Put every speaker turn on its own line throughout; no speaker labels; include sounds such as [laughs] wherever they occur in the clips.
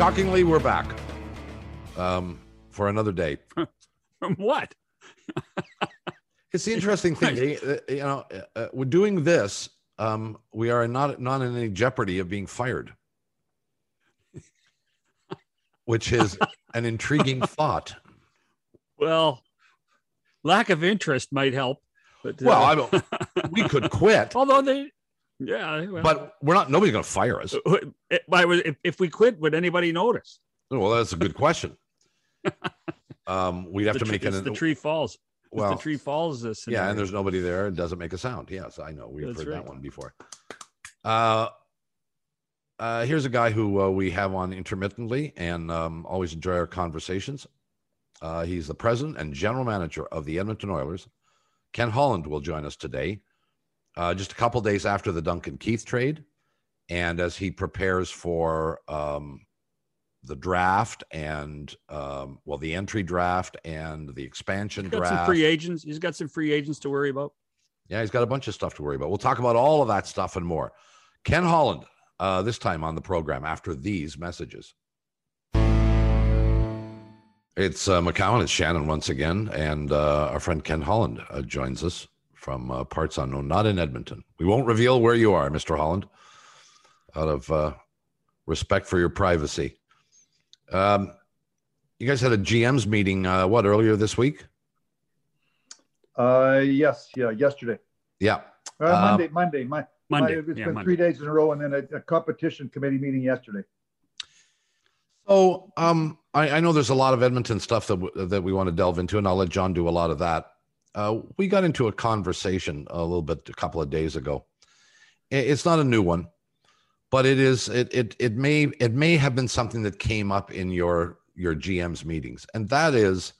Shockingly, we're back um, for another day. [laughs]
From what? [laughs]
It's the interesting thing, eh, you know. Uh, we're doing this. Um, we are not not in any jeopardy of being fired, which is an intriguing [laughs] thought.
Well, lack of interest might help. But, uh,
Well, I don't, we could quit,
although they, yeah, well,
but we're not. Nobody's going to fire us.
it- if, if we quit, would anybody notice?
Well, that's a good question. [laughs] Um, we'd have
The
to make an
the tree falls. It's
well,
the tree falls. This
yeah, and there's nobody there. It doesn't make a sound. Yes, I know. We've
That's
heard
right.
that one before. Uh, uh, here's a guy who uh, we have on intermittently and um, always enjoy our conversations. Uh, he's the president and general manager of the Edmonton Oilers. Ken Holland will join us today, uh, just a couple days after the Duncan Keith trade, and as he prepares for um, the draft and um, well, the entry draft and the expansion
He's got
draft.
some free agents. He's got some free agents to worry about.
Yeah, he's got a bunch of stuff to worry about. We'll talk about all of that stuff and more. Ken Holland, uh, this time on the program after these messages. It's uh, McCown. It's Shannon once again, and uh, our friend Ken Holland uh, joins us from uh, parts unknown, not in Edmonton. We won't reveal where you are, Mr. Holland, out of uh, respect for your privacy. Um, you guys had a GM's meeting, uh, what, earlier this week?
Uh, yes, yeah, yesterday.
Yeah.
Uh,
Um,
Monday, Monday, my,
Monday.
my- it's
yeah,
been
Monday.
three days in a row, and then a, a competition committee meeting yesterday.
So um, I, I know there's a lot of Edmonton stuff that w- that we want to delve into, and I'll let John do a lot of that. Uh, we got into a conversation a little bit a couple of days ago. It's not a new one, but it is it it it may it may have been something that came up in your your GM's meetings, and that is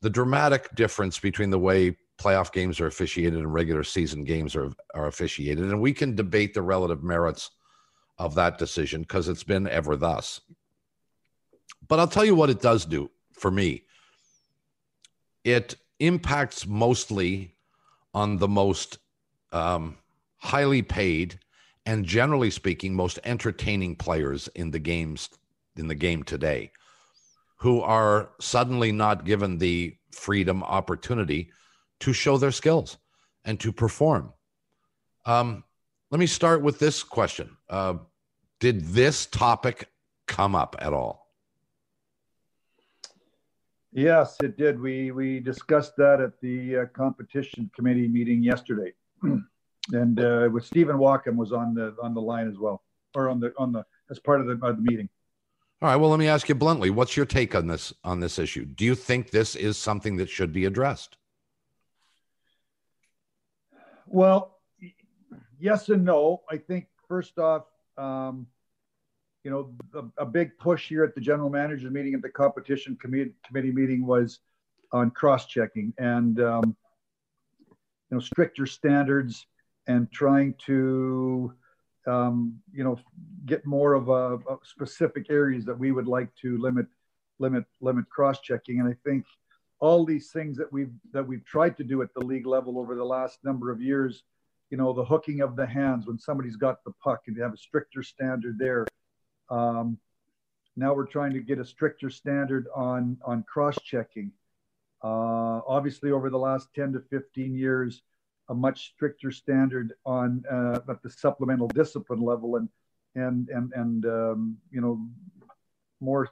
the dramatic difference between the way playoff games are officiated and regular season games are are officiated, and we can debate the relative merits of that decision because it's been ever thus. But I'll tell you what it does do for me. It impacts mostly on the most um, highly paid and generally speaking most entertaining players in the games in the game today who are suddenly not given the freedom opportunity to show their skills and to perform. Um, let me start with this question. Uh, did this topic come up at all
Yes, it did. We we discussed that at the uh, competition committee meeting yesterday, [clears throat] and uh, with Stephen Walkom was on the on the line as well, or on the on the as part of the, of the meeting.
All right. Well, let me ask you bluntly: What's your take on this on this issue? Do you think this is something that should be addressed?
Well, yes and no. I think first off, um, you know, a, a big push here at the general managers meeting at the competition committee committee meeting was on cross-checking and um, you know stricter standards and trying to um, you know get more of a, a specific areas that we would like to limit limit limit cross-checking. And I think all these things that we've that we've tried to do at the league level over the last number of years you know the hooking of the hands when somebody's got the puck and they have a stricter standard there um, now we're trying to get a stricter standard on on cross-checking. Uh, obviously over the last 10 to 15 years a much stricter standard on uh, at the supplemental discipline level and and and and um, you know more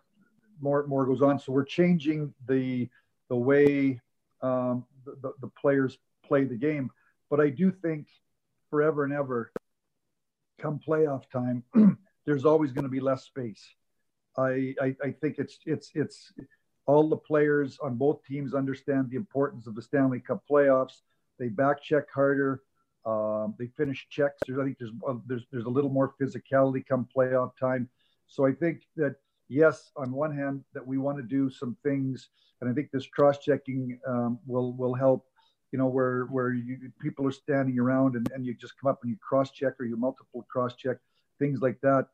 more more goes on. So we're changing the the way um, the, the, the players play the game. But i do think forever and ever come playoff time [clears throat] there's always going to be less space I, I i think it's it's it's all the players on both teams understand the importance of the Stanley Cup playoffs. They back check harder. Um, they finish checks. There's, I think there's, uh, there's there's a little more physicality come playoff time. So I think that yes, on one hand, that we want to do some things, and I think this cross checking um, will will help. You know, where where you, people are standing around and, and you just come up and you cross check or you multiple cross check things like that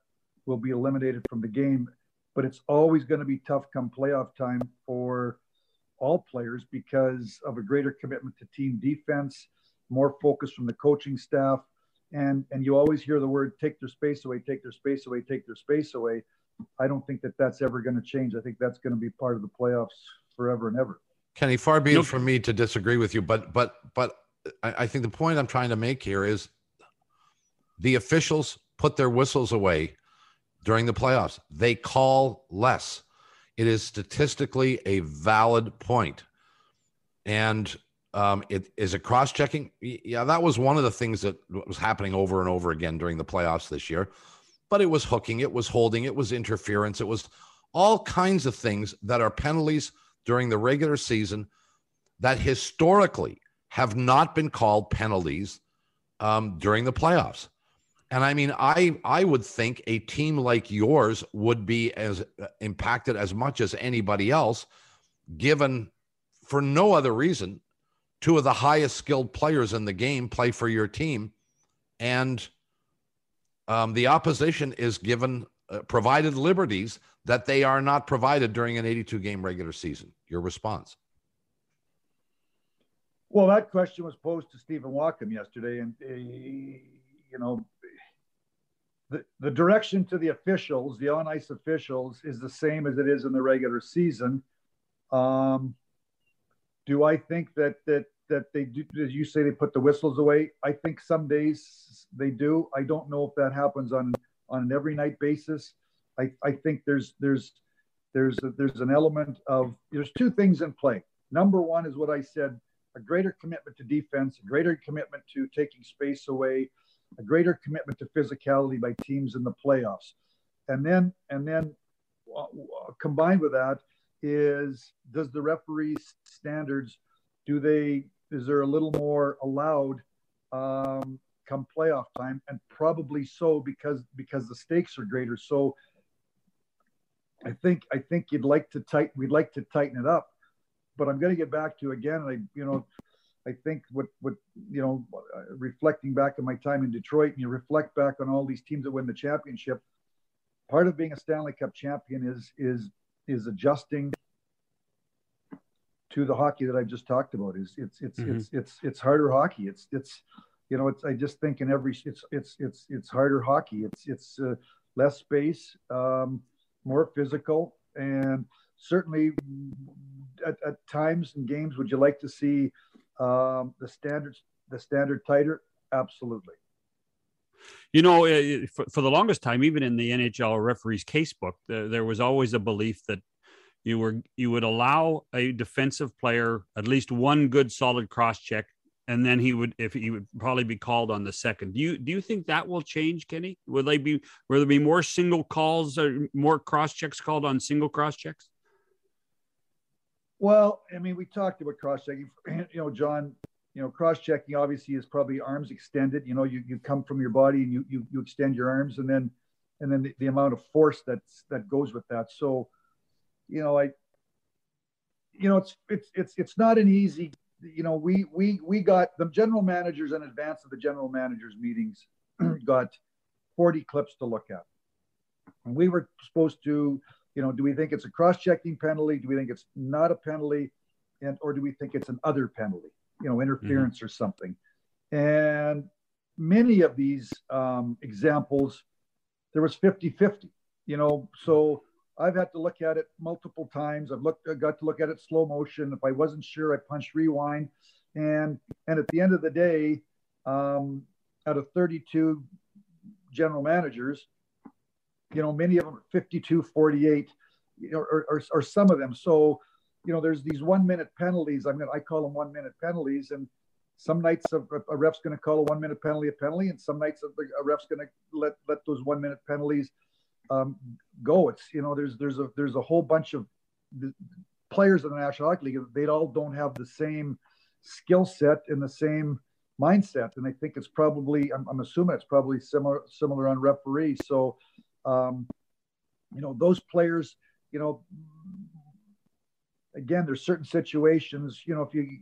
will be eliminated from the game. But it's always going to be tough come playoff time for all players because of a greater commitment to team defense, more focus from the coaching staff. And, and you always hear the word take their space away, take their space away, take their space away. I don't think that that's ever going to change. I think that's going to be part of the playoffs forever and ever.
Kenny, far be it from me to disagree with you, but but but I, I think the point I'm trying to make here is the officials put their whistles away during the playoffs. They call less. It is statistically a valid point. And um, it is it cross checking. Yeah, that was one of the things that was happening over and over again during the playoffs this year. But it was hooking, it was holding, it was interference, it was all kinds of things that are penalties during the regular season that historically have not been called penalties um, during the playoffs. And I mean, I I would think a team like yours would be as uh, impacted as much as anybody else, given for no other reason, two of the highest skilled players in the game play for your team, and um, the opposition is given uh, provided liberties that they are not provided during an 82 game regular season. Your response?
Well, that question was posed to Stephen Walkom yesterday, and uh, you know the, the direction to the officials, the on ice officials, is the same as it is in the regular season. Um, do I think that that that they do? As you say, they put the whistles away. I think some days they do. I don't know if that happens on on an every night basis. I, I think there's there's there's a, there's an element of there's two things in play. Number one is what I said: a greater commitment to defense, a greater commitment to taking space away, a greater commitment to physicality by teams in the playoffs. And then, and then uh, combined with that is does the referees standards, do they, is there a little more allowed um, come playoff time? And probably so because, because the stakes are greater. So I think, I think you'd like to tighten, we'd like to tighten it up, but I'm going to get back to again, I, you know, I think what what you know, reflecting back on my time in Detroit, and you reflect back on all these teams that win the championship. Part of being a Stanley Cup champion is is is adjusting to the hockey that I've just talked about. Is it's it's mm-hmm. it's it's it's harder hockey. It's it's you know it's I just think in every it's it's it's it's harder hockey. It's it's uh, less space, um, more physical, and certainly at, at times in games would you like to see um, the standards, the standard tighter, absolutely.
You know, for, for the longest time, even in the NHL referees casebook, the, there was always a belief that you were you would allow a defensive player at least one good solid cross check, and then he would if he would probably be called on the second. Do you do you think that will change, Kenny? Will they be will there be more single calls or more cross checks called on single cross checks?
Well, I mean, we talked about cross checking. [clears throat] You know, John, you know, cross checking obviously is probably arms extended. You know, you, you come from your body and you, you, you extend your arms and then, and then the, the amount of force that's, that goes with that. So, you know, I, you know, it's, it's, it's, it's not an easy, you know, we, we, we got the general managers in advance of the general managers meetings [clears throat] got 40 clips to look at. And we were supposed to, you know, do we think it's a cross-checking penalty? Do we think it's not a penalty? And or do we think it's an other penalty? You know, interference mm-hmm. or something. And many of these um, examples, there was 50-50, you know, so I've had to look at it multiple times. I've looked, I got to look at it slow motion. If I wasn't sure, I punched rewind. And and at the end of the day, um, out of 32 general managers, you know, many of them 52, 48, you know, or, or, or some of them. So, you know, there's these one minute penalties. Going to, I call them one minute penalties. And some nights a, a ref's going to call a one minute penalty a penalty. And some nights a, a ref's going to let, let those one minute penalties um, go. It's, you know, there's, there's a, there's a whole bunch of players in the National Hockey League, they all don't have the same skill set and the same mindset. And I think it's probably, I'm, I'm assuming it's probably similar, similar on referees. So, um, you know, those players, you know, again, there's certain situations, you know, if you,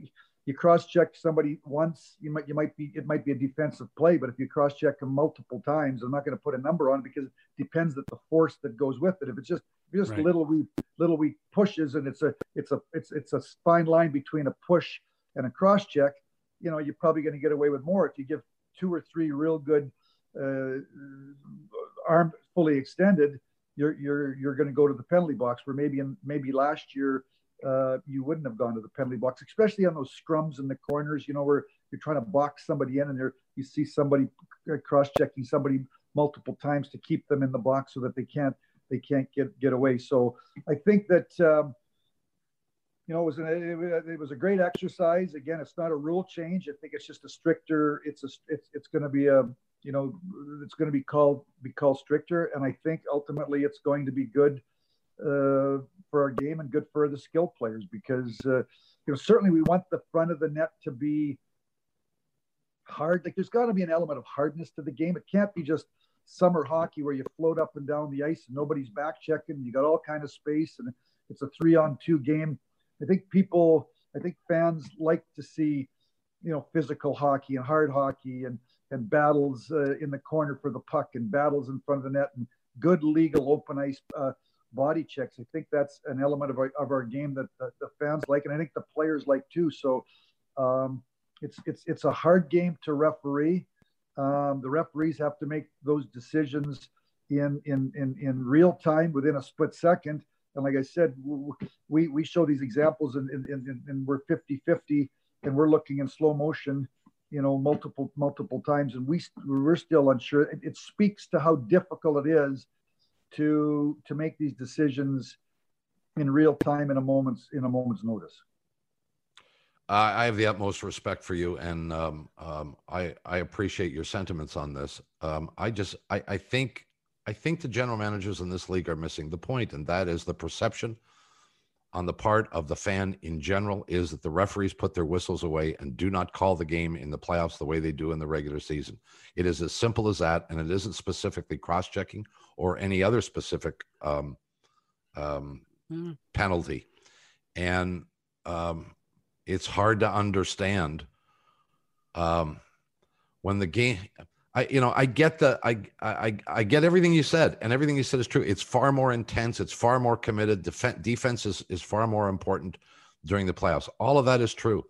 you cross-check somebody once, you might you might be it might be a defensive play, but if you cross-check them multiple times, I'm not going to put a number on it because it depends that the force that goes with it. If it's just just right. little wee little wee pushes and it's a it's a it's it's a fine line between a push and a cross-check, you know, you're probably going to get away with more if you give two or three real good uh, arm fully extended. You're you're you're going to go to the penalty box where maybe in maybe last year uh, you wouldn't have gone to the penalty box, especially on those scrums in the corners, you know, where you're trying to box somebody in and there you see somebody cross checking somebody multiple times to keep them in the box so that they can't they can't get get away. So I think that um, you know it was an, it was a great exercise. Again, it's not a rule change. I think it's just a stricter. It's a it's it's going to be a you know it's going to be called be called stricter, and I think ultimately it's going to be good uh, for our game and good for the skill players because uh, you know certainly we want the front of the net to be hard. Like there's got to be an element of hardness to the game. It can't be just summer hockey where you float up and down the ice and nobody's back checking. You got all kind of space and it's a three on two game. I think people, I think fans like to see, you know, physical hockey and hard hockey and and battles uh, in the corner for the puck and battles in front of the net and good legal open ice uh, body checks. I think that's an element of our, of our game that the, the fans like, and I think the players like too. So um, it's it's it's a hard game to referee. Um, the referees have to make those decisions in in in in real time within a split second. And like I said, we we show these examples and, and, and, and we're 50 50 and we're looking in slow motion you know multiple multiple times and we we're still unsure it, it, speaks to how difficult it is to to make these decisions in real time in a moment's in a moment's notice.
I have the utmost respect for you, and um, um, I I appreciate your sentiments on this. Um, I just I, I think I think the general managers in this league are missing the point, and that is the perception on the part of the fan in general is that the referees put their whistles away and do not call the game in the playoffs the way they do in the regular season. It is as simple as that, and it isn't specifically cross checking or any other specific um, um, mm. penalty. And um, it's hard to understand um, when the game. I, you know, I get the, I, I, I get everything you said, and everything you said is true. It's far more intense. It's far more committed. Def- defense is, is far more important during the playoffs. All of that is true,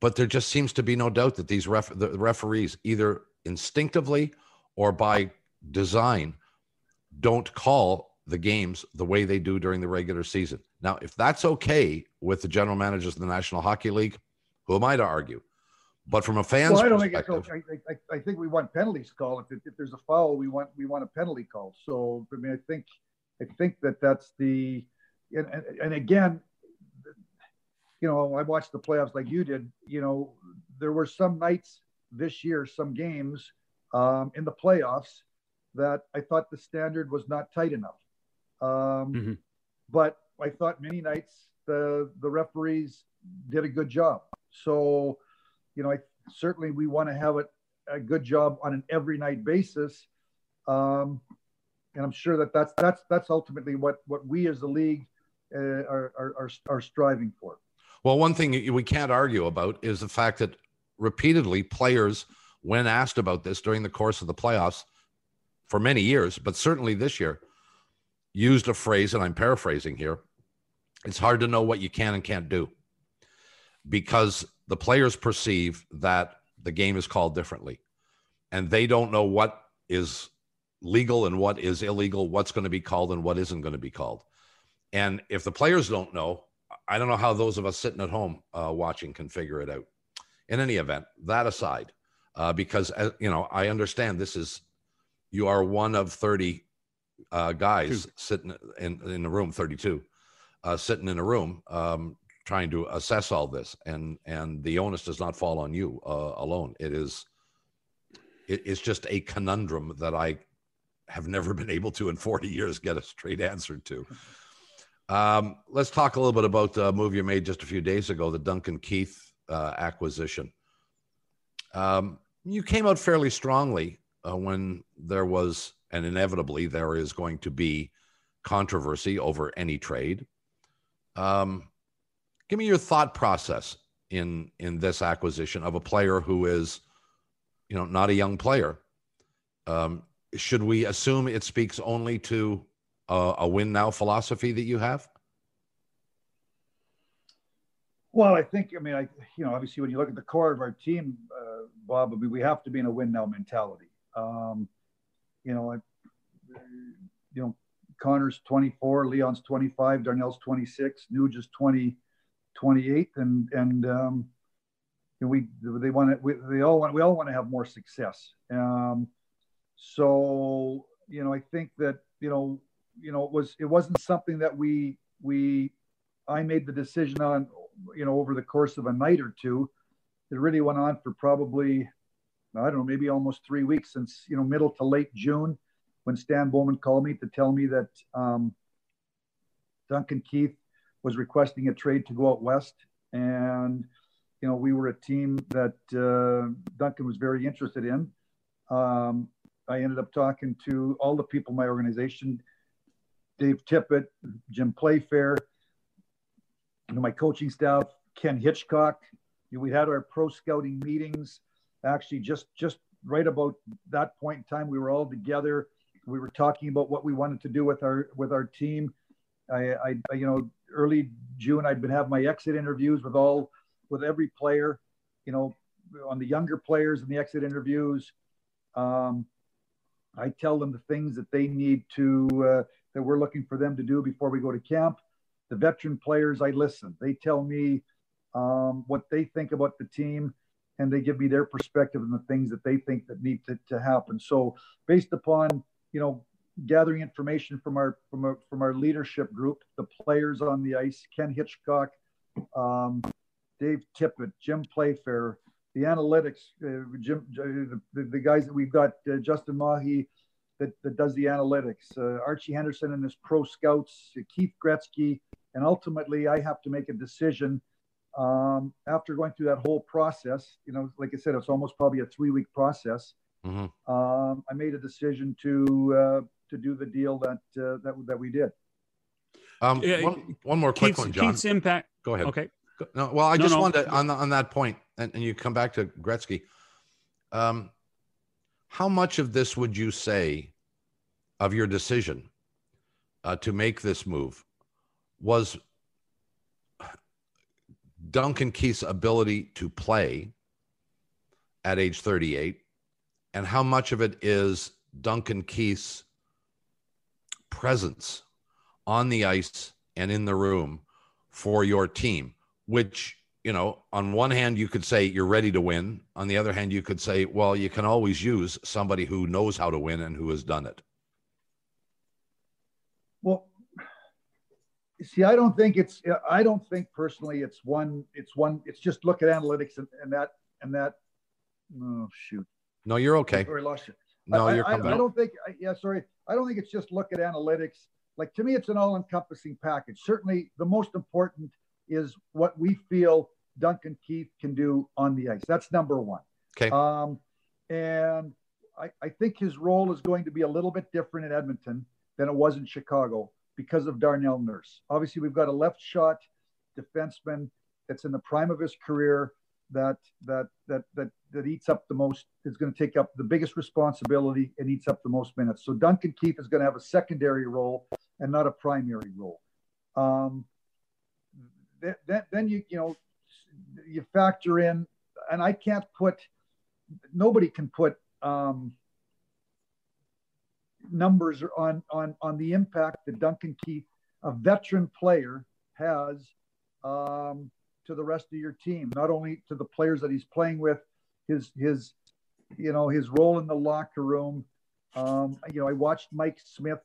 but there just seems to be no doubt that these ref- the referees, either instinctively or by design, don't call the games the way they do during the regular season. Now, if that's okay with the general managers of the National Hockey League, who am I to argue? But from a fan's well, I don't think it's okay.
I, I, I, think we want penalties called. If, if there's a foul, we want we want a penalty call. So I mean, I think I think that that's the and, and, and again, you know, I watched the playoffs like you did. You know, there were some nights this year, some games um, in the playoffs that I thought the standard was not tight enough. Um, mm-hmm. But I thought many nights the the referees did a good job. So, you know, I certainly we want to have it a good job on an every night basis. Um, and I'm sure that that's that's that's ultimately what what we as a league uh, are, are are striving for.
Well, one thing we can't argue about is the fact that repeatedly players, when asked about this during the course of the playoffs, for many years, but certainly this year, used a phrase, and I'm paraphrasing here. It's hard to know what you can and can't do because the players perceive that the game is called differently and they don't know what is legal and what is illegal, what's going to be called and what isn't going to be called. And if the players don't know, I don't know how those of us sitting at home uh, watching can figure it out. In any event, that aside, uh, because uh, you know, I understand this is you are one of 30 uh, guys Two. sitting in, in the room, 32, uh, sitting in a room um, trying to assess all this. And, and the onus does not fall on you uh, alone. It is, it, it's just a conundrum that I have never [laughs] been able to in 40 years get a straight answer to. Um, let's talk a little bit about the move you made just a few days ago, the Duncan Keith uh, acquisition. Um, you came out fairly strongly uh, when there was, and inevitably there is going to be controversy over any trade. Um, give me your thought process in in this acquisition of a player who is, you know, not a young player. Um, should we assume it speaks only to a, a win now philosophy that you have?
Well, I think, I mean, I, you know, obviously when you look at the core of our team, uh, Bob, I mean, we have to be in a win now mentality. Um, you know, I, you know, Connor's 24, Leon's 25, Darnell's 26, Nuge is 20, 28. And, and, um, know, we, they want to, we, they all want, we all want to have more success. Um, so, you know, I think that, you know, you know, it was it wasn't something that we we I made the decision on, you know, over the course of a night or two. It really went on for probably I don't know, maybe almost three weeks since you know middle to late June, when Stan Bowman called me to tell me that um, Duncan Keith was requesting a trade to go out west, and you know we were a team that uh, Duncan was very interested in. Um, I ended up talking to all the people in my organization, Dave Tippett, Jim Playfair, you know, my coaching staff, Ken Hitchcock. You know, we had our pro scouting meetings. Actually, just just right about that point in time, we were all together. We were talking about what we wanted to do with our with our team. I, I you know, early June, I'd been having my exit interviews with all with every player. You know, on the younger players in the exit interviews. Um, I tell them the things that they need to uh, that we're looking for them to do before we go to camp. The veteran players, I listen. They tell me um, what they think about the team, and they give me their perspective and the things that they think that need to, to happen. So, based upon you know gathering information from our from our from our leadership group, the players on the ice, Ken Hitchcock, um, Dave Tippett, Jim Playfair, the analytics, uh, Jim, uh, the, the, guys that we've got, uh, Justin Mahi, that, that does the analytics, uh, Archie Henderson and his pro scouts, Keith Gretzky, and ultimately I have to make a decision um, after going through that whole process. You know, like I said, it's almost probably a three week process. Mm-hmm. Um, I made a decision to uh, to do the deal that uh, that that we did.
Um, one, one more quick
Keith's,
one, John.
Keith's impact.
Go ahead.
Okay.
No, well, I no, just no. wanted to, on the, on that point, and, and you come back to Gretzky. Um, how much of this would you say of your decision uh, to make this move was Duncan Keith's ability to play at age 38, and how much of it is Duncan Keith's presence on the ice and in the room for your team, which, you know, on one hand, you could say you're ready to win. On the other hand, you could say, well, you can always use somebody who knows how to win and who has done it.
Well, see, I don't think it's. I don't think personally it's one. It's one. It's just look at analytics and, and that and that. Oh shoot.
No, you're okay.
Sorry, lost you.
No,
I,
you're coming. I,
I don't think. Yeah, sorry. I don't think it's just look at analytics. Like to me, it's an all-encompassing package. Certainly, the most important is what we feel Duncan Keith can do on the ice. That's number one.
Okay.
Um, and I, I think his role is going to be a little bit different in Edmonton than it was in Chicago because of Darnell Nurse. Obviously, we've got a left shot defenseman that's in the prime of his career that that that that that eats up the most is going to take up the biggest responsibility and eats up the most minutes. So Duncan Keith is going to have a secondary role and not a primary role. Um, then, then you you know you factor in, and I can't put nobody can put um, numbers on on on the impact that Duncan Keith, a veteran player, has um, to the rest of your team. Not only to the players that he's playing with, his his you know his role in the locker room. Um, you know, I watched Mike Smith,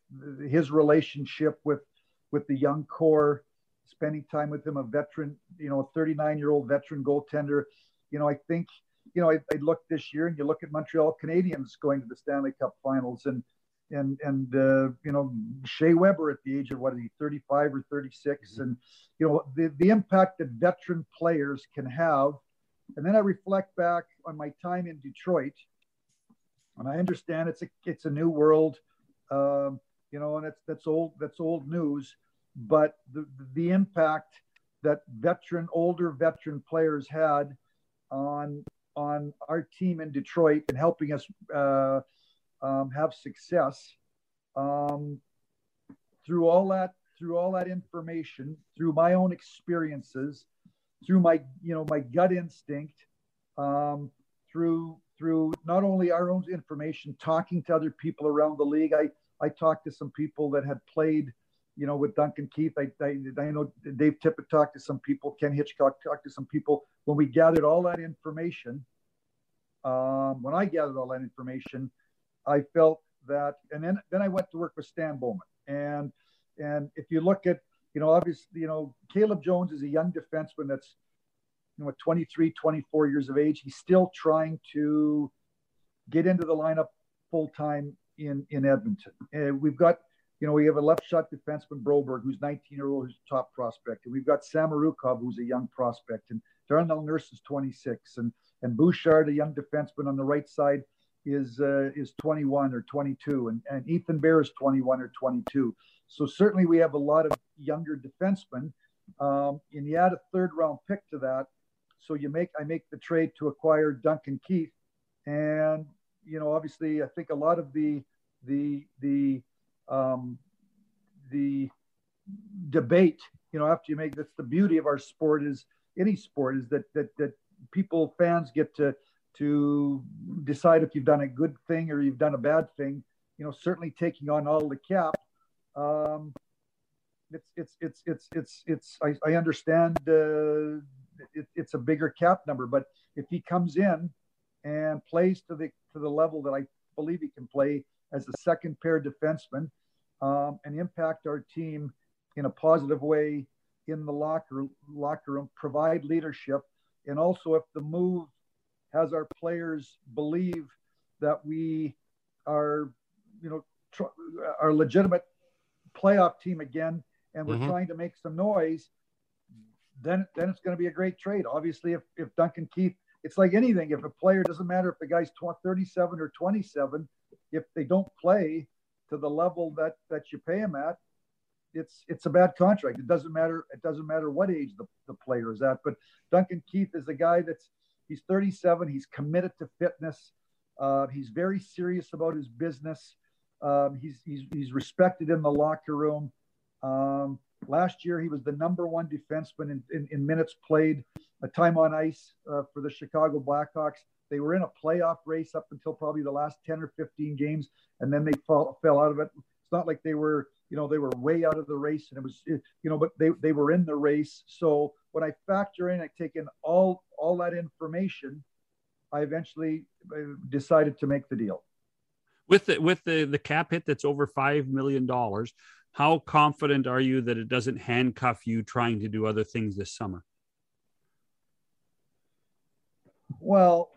his relationship with with the young core, spending time with him, a veteran, you know, a 39 year old veteran goaltender. You know, I think, you know, I, I look this year and you look at Montreal Canadiens going to the Stanley Cup Finals, and and and uh, you know Shea Weber at the age of what is he 35 or 36 mm-hmm. and you know the, the impact that veteran players can have. And then I reflect back on my time in Detroit and I understand it's a it's a new world um, you know and it's that's old that's old news. But the the impact that veteran older veteran players had on on our team in Detroit and helping us uh, um, have success um, through all that through all that information through my own experiences through my you know my gut instinct um, through through not only our own information talking to other people around the league. I i talked to some people that had played you know with duncan keith. I i, I know dave tippett talked to some people. Ken hitchcock talked to some people. When we gathered all that information um, when i gathered all that information I felt that, and then then I went to work with Stan Bowman, and and if you look at, you know, obviously, you know, Caleb Jones is a young defenseman that's, you know, 23, 24 years of age. He's still trying to get into the lineup full time in in Edmonton. And we've got, you know, we have a left shot defenseman Broberg, who's 19 year old, who's top prospect, and we've got Samorukov, who's a young prospect, and Darnell Nurse is 26, and and Bouchard, a young defenseman on the right side is uh, is 21 or 22, and, and Ethan Bear is 21 or 22. So certainly we have a lot of younger defensemen, um, and you add a third round pick to that. So you make I make the trade to acquire Duncan Keith, and you know obviously I think a lot of the the the um, the debate you know after you make that's the beauty of our sport is any sport is that that that people fans get to to decide if you've done a good thing or you've done a bad thing. You know, certainly taking on all the cap. Um, it's it's it's it's it's it's. I, I understand uh, it, it's a bigger cap number, but if he comes in and plays to the to the level that I believe he can play as a second pair defenseman um, and impact our team in a positive way in the locker locker room, provide leadership, and also if the move has our players believe that we are, you know, tr- are legitimate playoff team again, and we're mm-hmm. trying to make some noise, then then it's going to be a great trade. Obviously, if if Duncan Keith, it's like anything. If a player doesn't matter if the guy's 37 or 27, if they don't play to the level that that you pay him at, it's it's a bad contract. It doesn't matter. It doesn't matter what age the, the player is at. But Duncan Keith is a guy that's He's 37. He's committed to fitness. Uh, he's very serious about his business. Um, he's, he's, he's respected in the locker room. Um, last year, he was the number one defenseman in, in, in minutes played, a time on ice uh, for the Chicago Blackhawks. They were in a playoff race up until probably the last 10 or 15 games, and then they fall, fell out of it. It's not like they were, you know, they were way out of the race, and it was, you know, but they, they were in the race. So when I factor in, I take in all all that information, I eventually uh, decided to make the deal.
With the with the the cap hit that's over five million dollars, how confident are you that it doesn't handcuff you trying to do other things this summer?
Well,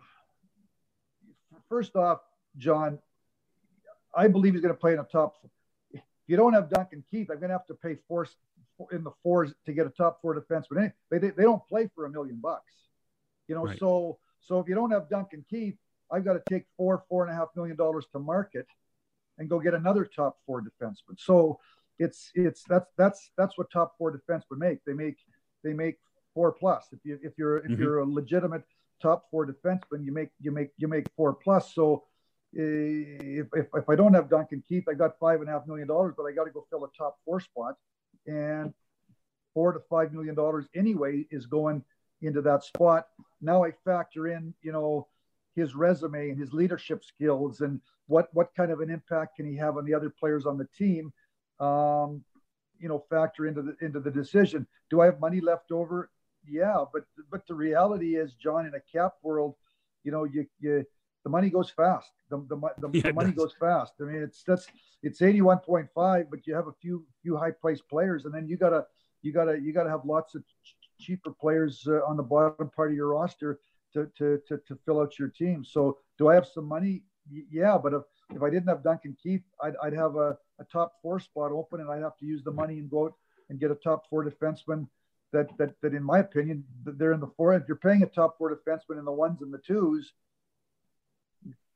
first off, John, I believe he's going to play in a top. You don't have Duncan Keith, I'm going to have to pay four in the fours to get a top four defense. But they, they, they don't play for a million bucks. You know, right. so so if you don't have Duncan Keith, I've got to take four, four and a half million dollars to market and go get another top four defenseman. So it's it's that's that's that's what top four defensemen make. They make they make four plus. If you if you're if mm-hmm. you're a legitimate top four defenseman, you make you make you make four plus. So if, if, if I don't have Duncan Keith, I got five and a half million dollars, but I got to go fill a top four spot, and four to five million dollars anyway is going into that spot. Now I factor in, you know, his resume and his leadership skills and what what kind of an impact can he have on the other players on the team. Um, you know, factor into the into the decision. Do I have money left over? Yeah, but but the reality is, John, in a cap world, you know, you you the money goes fast. The the, [laughs] the, yeah, the money goes fast. I mean, it's that's it's eighty one point five, but you have a few few high priced players, and then you gotta you gotta you gotta have lots of cheaper players uh, on the bottom part of your roster to, to, to, to fill out your team. So do I have some money? Yeah, but if, if I didn't have Duncan Keith, I'd, I'd have a, a top four spot open, and I'd have to use the money and go out and get a top four defenseman. That that that, in my opinion, they're in the four. If you're paying a top four defenseman in the ones and the twos,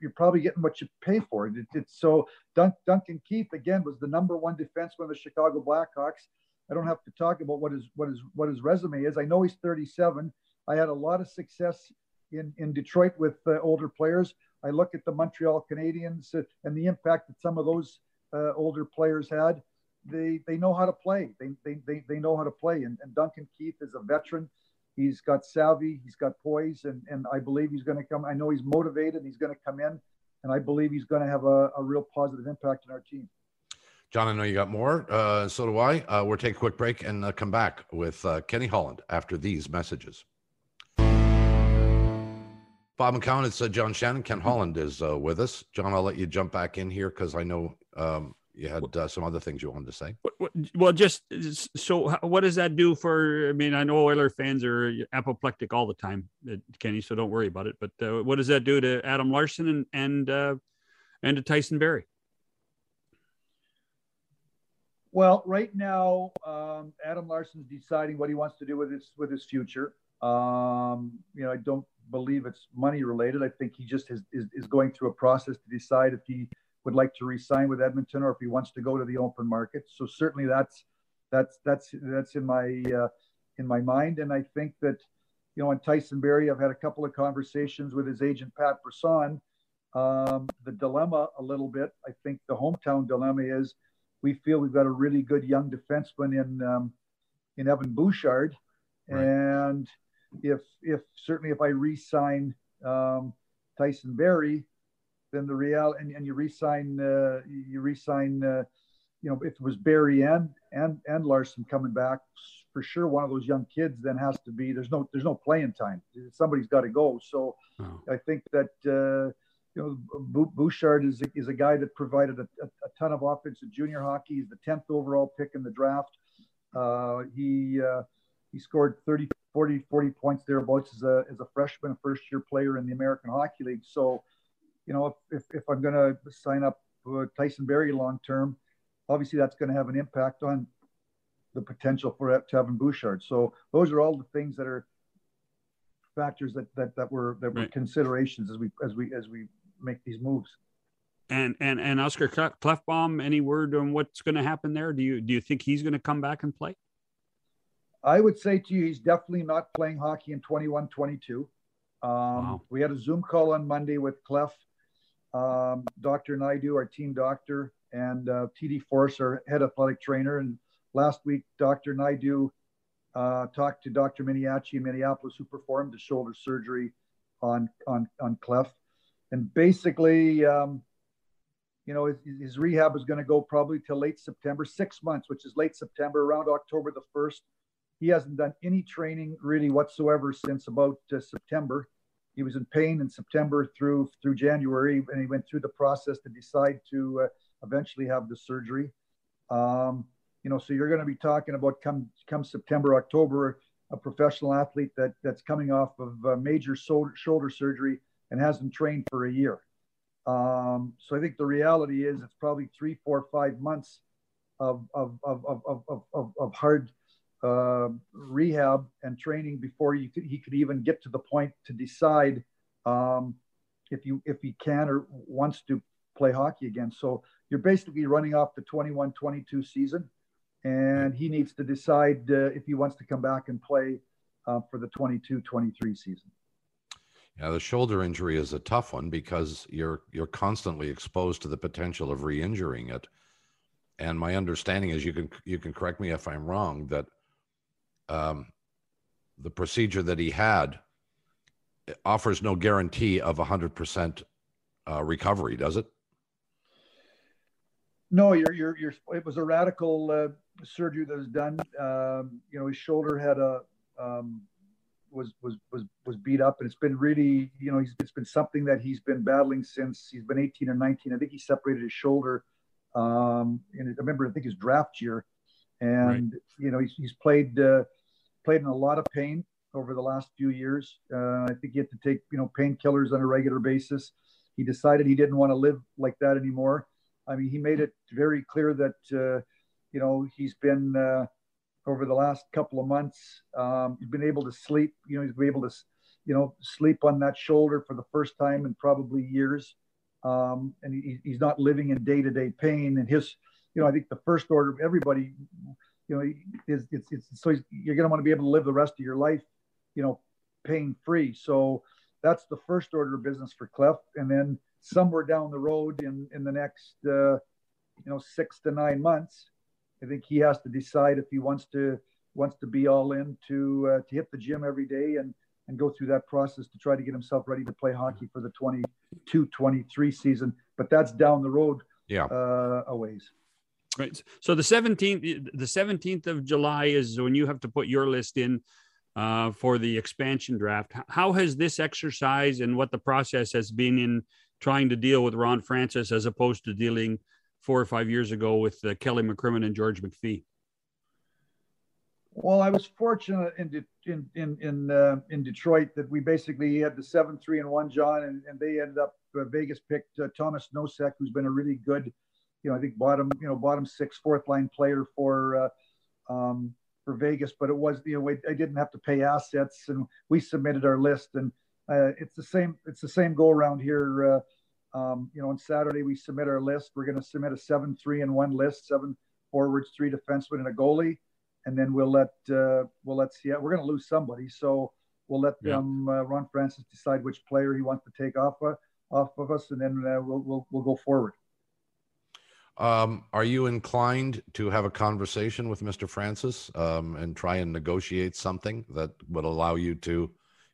you're probably getting what you pay for it. it it's so Dun, Duncan Keith again was the number one defenseman of the Chicago Blackhawks. I don't have to talk about what his what his what his resume is. I know he's 37. I had a lot of success in in Detroit with uh, older players. I look at the Montreal Canadiens uh, and the impact that some of those uh, older players had. They they know how to play. They they they, they know how to play. And, and Duncan Keith is a veteran. He's got savvy. He's got poise, and and I believe he's going to come. I know he's motivated. He's going to come in, and I believe he's going to have a, a real positive impact in our team.
John, I know you got more. Uh, so do I. Uh, we'll take a quick break and uh, come back with uh, Kenny Holland after these messages. Bob McCown, it's uh, John Shannon. Ken Holland is uh, with us. John, I'll let you jump back in here because I know um, you had uh, some other things you wanted to say.
Well, just so what does that do for? I mean, I know Oiler fans are apoplectic all the time, uh, Kenny, so don't worry about it. But uh, what does that do to Adam Larsson and and uh, and to Tyson Barrie?
Well, right now, um, Adam Larsson's deciding what he wants to do with his with his future. Um, you know, I don't believe it's money related. I think he just is, is, is, going through a process to decide if he would like to resign with Edmonton or if he wants to go to the open market. So certainly that's that's that's that's in my uh, in my mind, and I think that you know, on Tyson Barrie, I've had a couple of conversations with his agent Pat Brisson. Um, the dilemma a little bit, I think the hometown dilemma is we feel we've got a really good young defenseman in um, in Evan Bouchard, right. and if if certainly if I re-sign um, Tyson Barrie, then the real and, and you re-sign uh, you re-sign uh, you know if it was Barrie and and and Larsson coming back for sure one of those young kids then has to be there's no there's no playing time somebody's got to go so oh. I think that uh, you know Bouchard is is a guy that provided a, a, a ton of offense in junior hockey he's the 10th overall pick in the draft uh, he uh, he scored 30 40, 40 points thereabouts as a, as a freshman, first year player in the American Hockey League. So, you know, if, if, if I'm going to sign up Tyson Barrie long term, obviously that's going to have an impact on the potential for Tevin Bouchard. So those are all the things that are factors that that, that were that were right. considerations as we as we as we make these moves.
And and and Oscar Klefbom, any word on what's going to happen there? Do you do you think he's going to come back and play?
I would say to you, he's definitely not playing hockey in 21 22. Um, wow. We had a Zoom call on Monday with Clef, um, Dr. Naidu, our team doctor, and uh, TD Forss, our head athletic trainer. And last week, Dr. Naidu uh, talked to Dr. Miniachi in Minneapolis, who performed the shoulder surgery on, on, on Clef. And basically, um, you know, his, his rehab is going to go probably till late September, six months, which is late September, around October the 1st. He hasn't done any training really whatsoever since about uh, September. He was in pain in September through through January, and he went through the process to decide to uh, eventually have the surgery. Um, you know, so you're going to be talking about come come September, October, a professional athlete that that's coming off of major shoulder, shoulder surgery and hasn't trained for a year. Um, so I think the reality is it's probably three, four, five months of of of of of, of, of hard uh, rehab and training before you could, he could even get to the point to decide um, if you if he can or wants to play hockey again. So you're basically running off the 21-22 season, and he needs to decide uh, if he wants to come back and play uh, for the 22-23 season.
Yeah, the shoulder injury is a tough one because you're you're constantly exposed to the potential of re-injuring it. And my understanding is you can you can correct me if I'm wrong that um, the procedure that he had offers no guarantee of 100% uh, recovery, does it?
No, you're, you're, you're, it was a radical uh, surgery that was done. Um, you know, his shoulder had a, um, was, was, was, was beat up and it's been really, you know, it's been something that he's been battling since he's been 18 or 19. I think he separated his shoulder. Um, and I remember, I think his draft year and right. you know he's, he's played uh, played in a lot of pain over the last few years. Uh, I think he had to take you know painkillers on a regular basis. he decided he didn't want to live like that anymore. I mean, he made it very clear that uh, you know he's been uh, over the last couple of months. Um, he's been able to sleep. You know, he's been able to you know sleep on that shoulder for the first time in probably years. Um, and he, he's not living in day-to-day pain. And his, you know, I think the first order of everybody, you know, is it's, it's so you're going to want to be able to live the rest of your life, you know, pain free. So that's the first order of business for Cliff. And then somewhere down the road in in the next uh, you know six to nine months, I think he has to decide if he wants to wants to be all in to uh, to hit the gym every day and and go through that process to try to get himself ready to play hockey for the 22 23 season but that's down the road
yeah
uh, a ways
right. So the 17th the 17th of july is when you have to put your list in uh, for the expansion draft. How has this exercise and what the process has been in trying to deal with ron francis as opposed to dealing four or five years ago with uh, kelly mccrimmon and george mcphee?
Well, I was fortunate in De- in in in, uh, in Detroit that we basically had the seven three and one John, and, and they ended up uh, Vegas picked uh, Tomas Nosek, who's been a really good, you know, I think bottom you know bottom six fourth line player for uh, um, for Vegas, but it was you know I didn't have to pay assets, and we submitted our list, and uh, it's the same it's the same go around here. Uh, um, you know, on Saturday we submit our list. We're going to submit a seven three and one list, seven forwards, three defensemen, and a goalie and then we'll let uh, we'll let see. We're going to lose somebody, so we'll let yeah. them uh, Ron Francis decide which player he wants to take off uh, off of us, and then uh, we'll, we'll we'll go forward.
Um, are you inclined to have a conversation with Mr. Francis um, and try and negotiate something that would allow you to,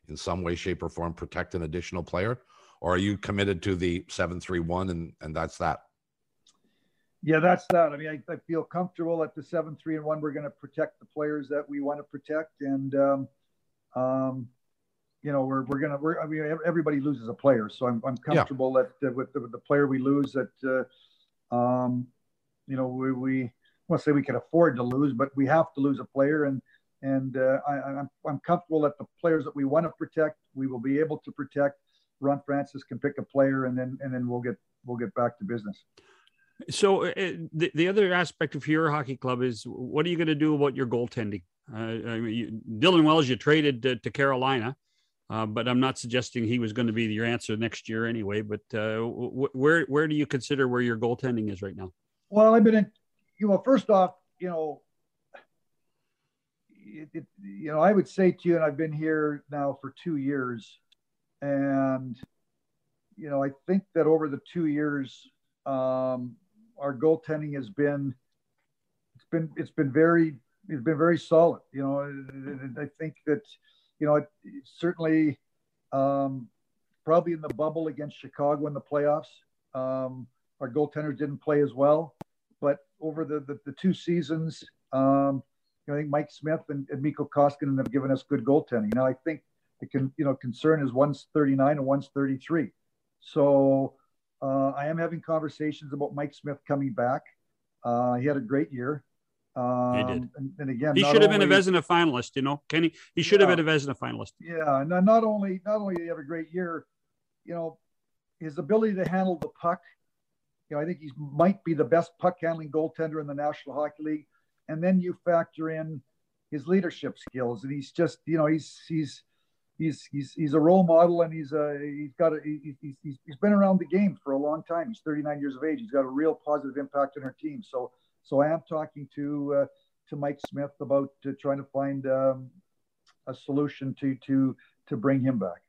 in some way, shape, or form, protect an additional player, or are you committed to the seven three one and and that's that?
Yeah, that's that. I mean, I, I, feel comfortable at the seven, three, and one. We're going to protect the players that we want to protect, and um, um, you know, we're we're gonna. We're, I mean, everybody loses a player, so I'm I'm comfortable yeah. that uh, with, the, with the player we lose that, uh, um, you know, we we to say we can afford to lose, but we have to lose a player, and and uh, I, I'm I'm comfortable that the players that we want to protect, we will be able to protect. Ron Francis can pick a player, and then and then we'll get we'll get back to business.
So uh, the, the other aspect of your hockey club is what are you going to do about your goaltending? Uh, I mean, you, Dylan Wells, you traded to, to Carolina, uh, but I'm not suggesting he was going to be your answer next year anyway. But uh, w- where where do you consider where your goaltending is right now?
Well, I've been in. You know, first off, you know, it, it, you know, I would say to you, and I've been here now for two years, and you know, I think that over the two years, um, our goaltending has been it's been it's been very it's been very solid. You know, I think that you know it, certainly um, probably in the bubble against Chicago in the playoffs, um, our goaltenders didn't play as well. But over the the, the two seasons, um, you know, I think Mike Smith and, and Mikko Koskinen have given us good goaltending. Now I think the can you know concern is one's 39 and one's 33. So uh, I am having conversations about Mike Smith coming back. Uh, he had a great year. Um,
he did.
And, and again,
he should have been a Vezina finalist. You know, Kenny. He should yeah, have been a Vezina finalist.
Yeah. And not only not only did he have a great year, you know, his ability to handle the puck. You know, I think he might be the best puck handling goaltender in the National Hockey League. And then you factor in his leadership skills, and he's just, you know, he's he's he's he's he's a role model and he's a he's got a he's, he's, he's been around the game for a long time he's 39 years of age he's got a real positive impact on our team so so i am talking to uh, to mike smith about uh, trying to find um, a solution to to to bring him back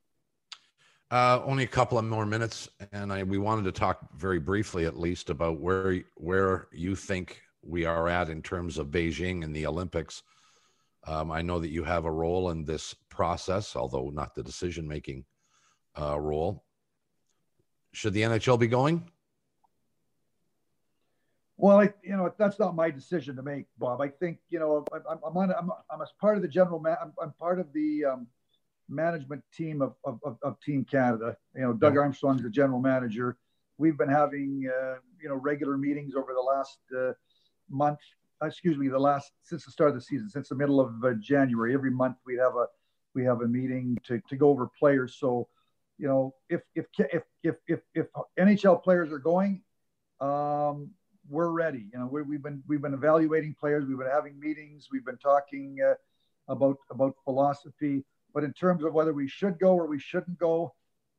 uh, only a couple of more minutes and I, we wanted to talk very briefly at least about where where you think we are at in terms of beijing and the olympics um, I know that you have a role in this process, although not the decision making uh, role. Should the NHL be going?
Well, I, you know, that's not my decision to make, Bob. I think, you know, I'm, I'm on, I'm, I'm as part of the general, man, I'm, I'm, part of the um, management team of, of, of, Team Canada. You know, Doug. Armstrong's the general manager. We've been having, uh, you know, regular meetings over the last uh, month excuse me, the last since the start of the season, since the middle of uh, January. Every month we have a we have a meeting to, to go over players. So, you know, if if if if if, if NHL players are going, um, we're ready. You know, we have been we've been evaluating players. We've been having meetings. We've been talking uh, about about philosophy. But in terms of whether we should go or we shouldn't go,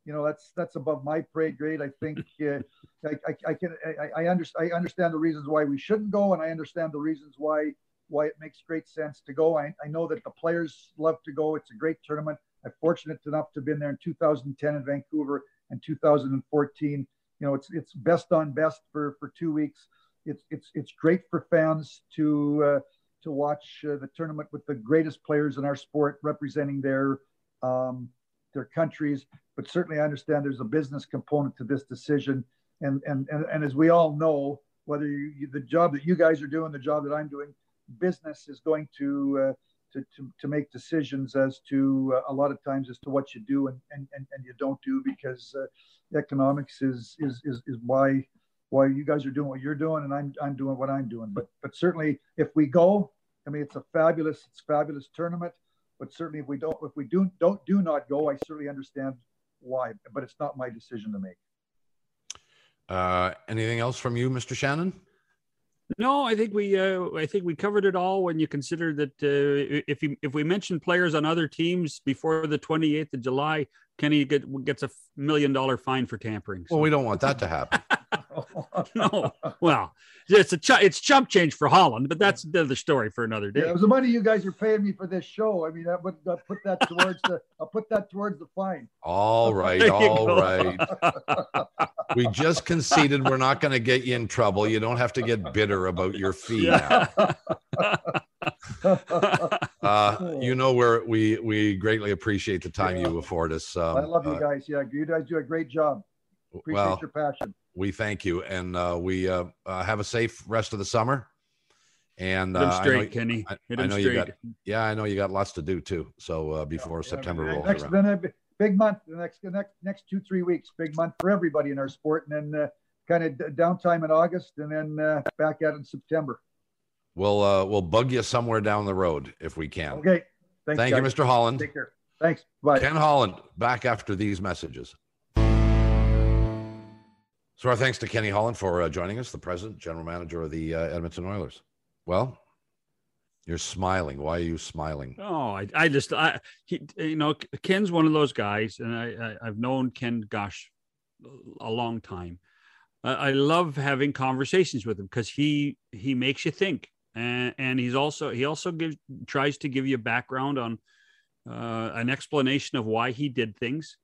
you know, that's that's above my parade grade. I think [laughs] uh, I, I, I, can I, I, understand I understand the reasons why we shouldn't go, and I understand the reasons why why it makes great sense to go. I, I know that the players love to go. It's a great tournament. I'm fortunate enough to have been there in 2010 in Vancouver and 2014. You know, it's it's best on best for for two weeks. It's it's it's great for fans to uh, to watch uh, the tournament with the greatest players in our sport representing their um, their countries. But certainly, I understand there's a business component to this decision, and and and, and as we all know, whether you, you, the job that you guys are doing, the job that I'm doing, business is going to uh, to, to, to make decisions as to uh, a lot of times as to what you do and, and, and, and you don't do because uh, economics is, is, is, is why, why you guys are doing what you're doing and I'm, I'm doing what I'm doing. But, but certainly if we go, I mean, it's a fabulous, it's a fabulous tournament, but certainly if we don't, if we do, don't, do not go, I certainly understand why, but it's not my decision to make.
Uh, anything else from you, Mr. Shannon?
No, I think we uh, I think we covered it all when you consider that uh, if you, if we mention players on other teams before the 28th of July, Kenny get, gets a million dollar fine for tampering.
So. Well, we don't want that to happen. [laughs] [laughs]
no, well, it's a ch- it's chump change for Holland, but that's another story for another day.
Yeah, it was the money you guys are paying me for this show. I mean, I would I'll put that towards the [laughs] I'll put that towards the fine.
All [laughs] right, all right. we just conceded we're not going to get you in trouble. You don't have to get bitter about your fee yeah. now. uh, you know where we we greatly appreciate the time yeah. you afford us.
Um, I love you uh, guys. Yeah, you guys do a great job. Appreciate well, your passion
we thank you, and uh, we uh, uh, have a safe rest of the summer. And
uh, straight, I know, Kenny. I,
I know you got. Yeah, I know you got lots to do too. So uh, before yeah, September
yeah,
rolls
next,
around.
Then a big month. The next, the next, next two, three weeks. Big month for everybody in our sport, and then uh, kind of downtime in August, and then uh, back at in September.
We'll uh, we'll bug you somewhere down the road if we can.
Okay.
Thanks, Thank guys. you, Mr. Holland.
Take care. Thanks. Bye.
Ken Holland back after these messages. So our thanks to Kenny Holland for uh, joining us, the president, general manager of the uh, Edmonton Oilers. Well, you're smiling. Why are you smiling?
Oh, I, I just, I, he, you know, Ken's one of those guys, and I, I have known Ken, gosh, a long time. I, I love having conversations with him because he he makes you think, and and he's also he also gives tries to give you background on uh, an explanation of why he did things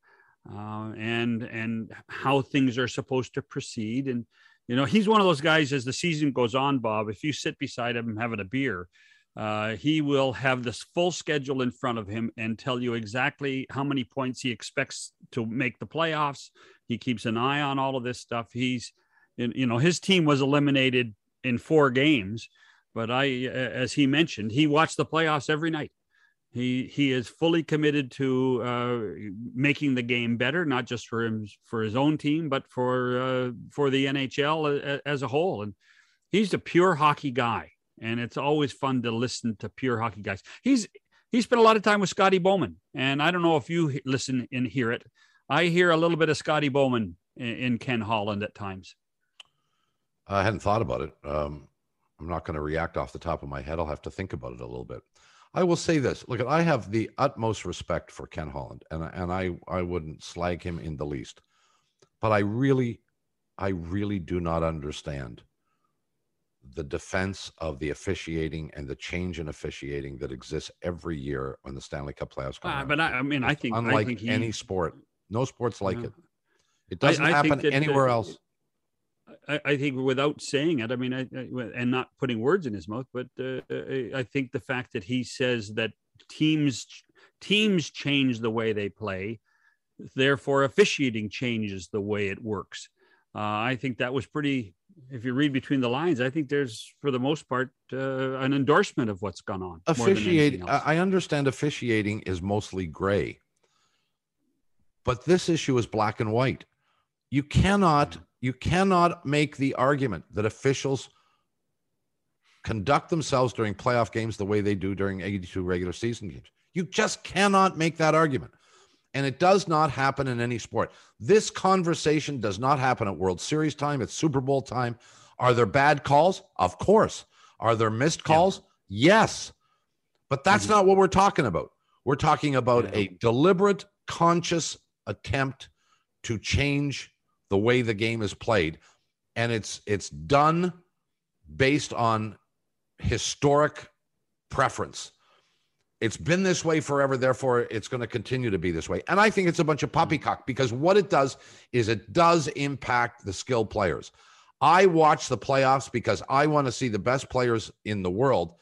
uh, and and how things are supposed to proceed. And you know, he's one of those guys. As the season goes on, Bob, if you sit beside him having a beer, uh, he will have this full schedule in front of him and tell you exactly how many points he expects to make the playoffs. He keeps an eye on all of this stuff. He's, you know, his team was eliminated in four games, but I, as he mentioned, he watched the playoffs every night. He he is fully committed to uh, making the game better, not just for him for his own team, but for uh, for the NHL as a whole. And he's a pure hockey guy, and it's always fun to listen to pure hockey guys. He's he spent a lot of time with Scotty Bowman, and I don't know if you listen and hear it. I hear a little bit of Scotty Bowman in, in Ken Holland at times.
I hadn't thought about it. Um, I'm not going to react off the top of my head. I'll have to think about it a little bit. I will say this: look, I have the utmost respect for Ken Holland, and and I I wouldn't slag him in the least, but I really, I really do not understand the defense of the officiating and the change in officiating that exists every year when the Stanley Cup playoffs come.
Uh, but I, I, mean, I think
unlike
I think he,
any sport, no sports like it. It doesn't happen anywhere else.
I, I, think without saying it, I mean, I, I, and not putting words in his mouth, but uh, I think the fact that he says that teams teams change the way they play, therefore officiating changes the way it works. Uh, I think that was pretty. If you read between the lines, I think there's, for the most part, uh, an endorsement of what's gone on.
Officiating, I understand officiating is mostly gray, but this issue is black and white. You cannot you cannot make the argument that officials conduct themselves during playoff games the way they do during 82 regular season games. You just cannot make that argument. And it does not happen in any sport. This conversation does not happen at World Series time, it's Super Bowl time. Are there bad calls? Of course. Are there missed calls? Yeah. Yes. But that's mm-hmm. not what we're talking about. We're talking about yeah. a deliberate, conscious attempt to change the way the game is played. And it's it's done based on historic preference. It's been this way forever, therefore it's going to continue to be this way. And I think it's a bunch of poppycock because what it does is it does impact the skilled players. I watch the playoffs because I want to see the best players in the world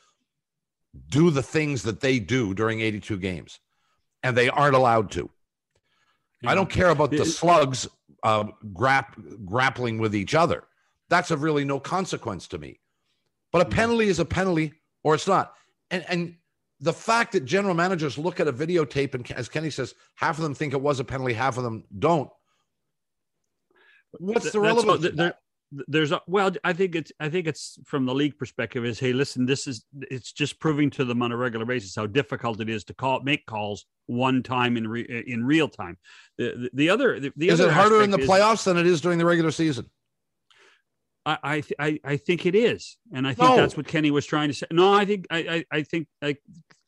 do the things that they do during 82 games, and they aren't allowed to. I don't care about the slugs uh, grap- grappling with each other. That's of really no consequence to me. But a penalty is a penalty, or it's not. And and the fact that general managers look at a videotape and, as Kenny says, half of them think it was a penalty, half of them don't. What's the relevance?
There's a, well i think it's i think it's from the league perspective is hey listen this is it's just proving to them on a regular basis how difficult it is to call make calls one time in re, eh, in real time the the, the other the, the
is
other
it harder in the is, playoffs than it is during the regular season
I, I I think it is, and I think no. that's what Kenny was trying to say. No, I think I I, I think I,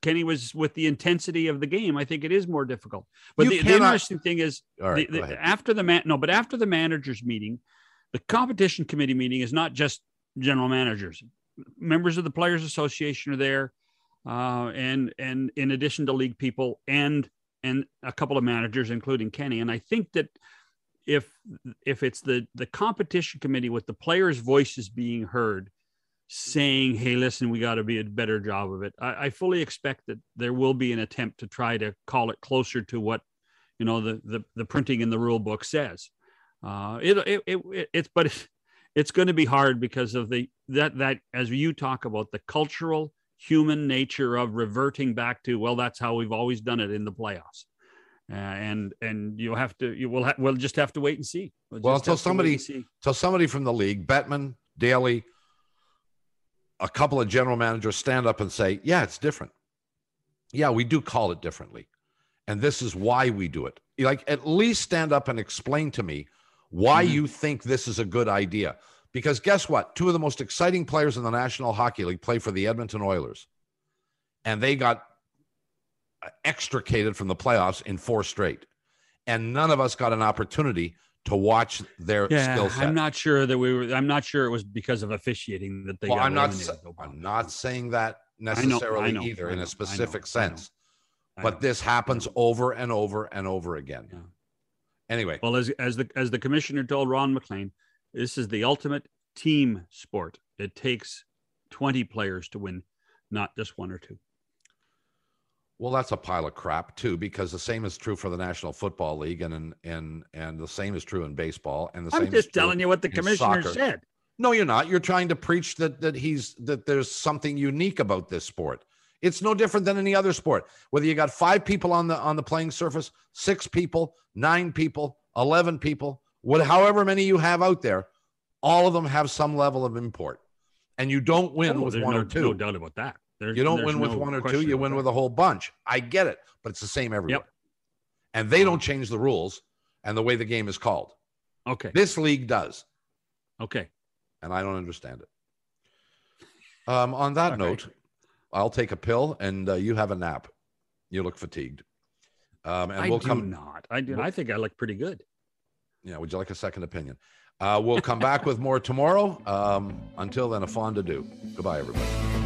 Kenny was with the intensity of the game. I think it is more difficult. But the, the, interesting thing is, right, the, after the man, no, but after the managers meeting, the competition committee meeting is not just general managers. Members of the Players Association are there, uh, and and in addition to league people and and a couple of managers, including Kenny. And I think that if if it's the the competition committee with the players' voices being heard, saying, "Hey, listen, we got to be a better job of it," I, I fully expect that there will be an attempt to try to call it closer to what you know the the, the printing in the rule book says. Uh, it, it, it, it's, but it's, it's going to be hard because of the, that, that, as you talk about the cultural human nature of reverting back to, well, that's how we've always done it in the playoffs. Uh, and and you'll have to you will ha- we'll just have to wait and see.
We'll, well until somebody until somebody from the league, Bettman, Daly, a couple of general managers stand up and say, "Yeah, it's different. Yeah, we do call it differently, and this is why we do it." Like at least stand up and explain to me why mm-hmm. you think this is a good idea. Because guess what? Two of the most exciting players in the National Hockey League play for the Edmonton Oilers. And they got extricated from the playoffs in four straight. And none of us got an opportunity to watch their yeah, skill set.
I'm not sure that we were. I'm not sure it was because of officiating that they.
Well, I'm not. I'm not saying that necessarily I know, I know, either in a specific sense, but this happens over and over and over again. Yeah. Anyway,
well, as as the as the commissioner told Ron MacLean, this is the ultimate team sport. It takes twenty players to win, not just one or two.
Well, that's a pile of crap too, because the same is true for the National Football League, and and and the same is true in baseball, and the
I'm
same.
I'm just telling you what the commissioner soccer. said.
No, you're not. You're trying to preach that that he's that there's something unique about this sport. It's no different than any other sport. Whether you got five people on the on the playing surface, six people, nine people, eleven people, what however many you have out there, all of them have some level of import. And you don't win oh, with one
no,
or two.
No doubt about that.
You don't win with no one or two, you win that. with a whole bunch. I get it, but it's the same everywhere. Yep. And they don't change the rules and the way the game is called.
Okay.
This league does.
Okay.
And I don't understand it. Um, on that okay. note, I'll take a pill and uh, you have a nap. You look fatigued.
Um, and I we'll do come, not. I do. We'll, I think I look pretty good.
Yeah. Would you like a second opinion? Uh, we'll come back with more tomorrow. Um, until then, a fond adieu. Goodbye, everybody.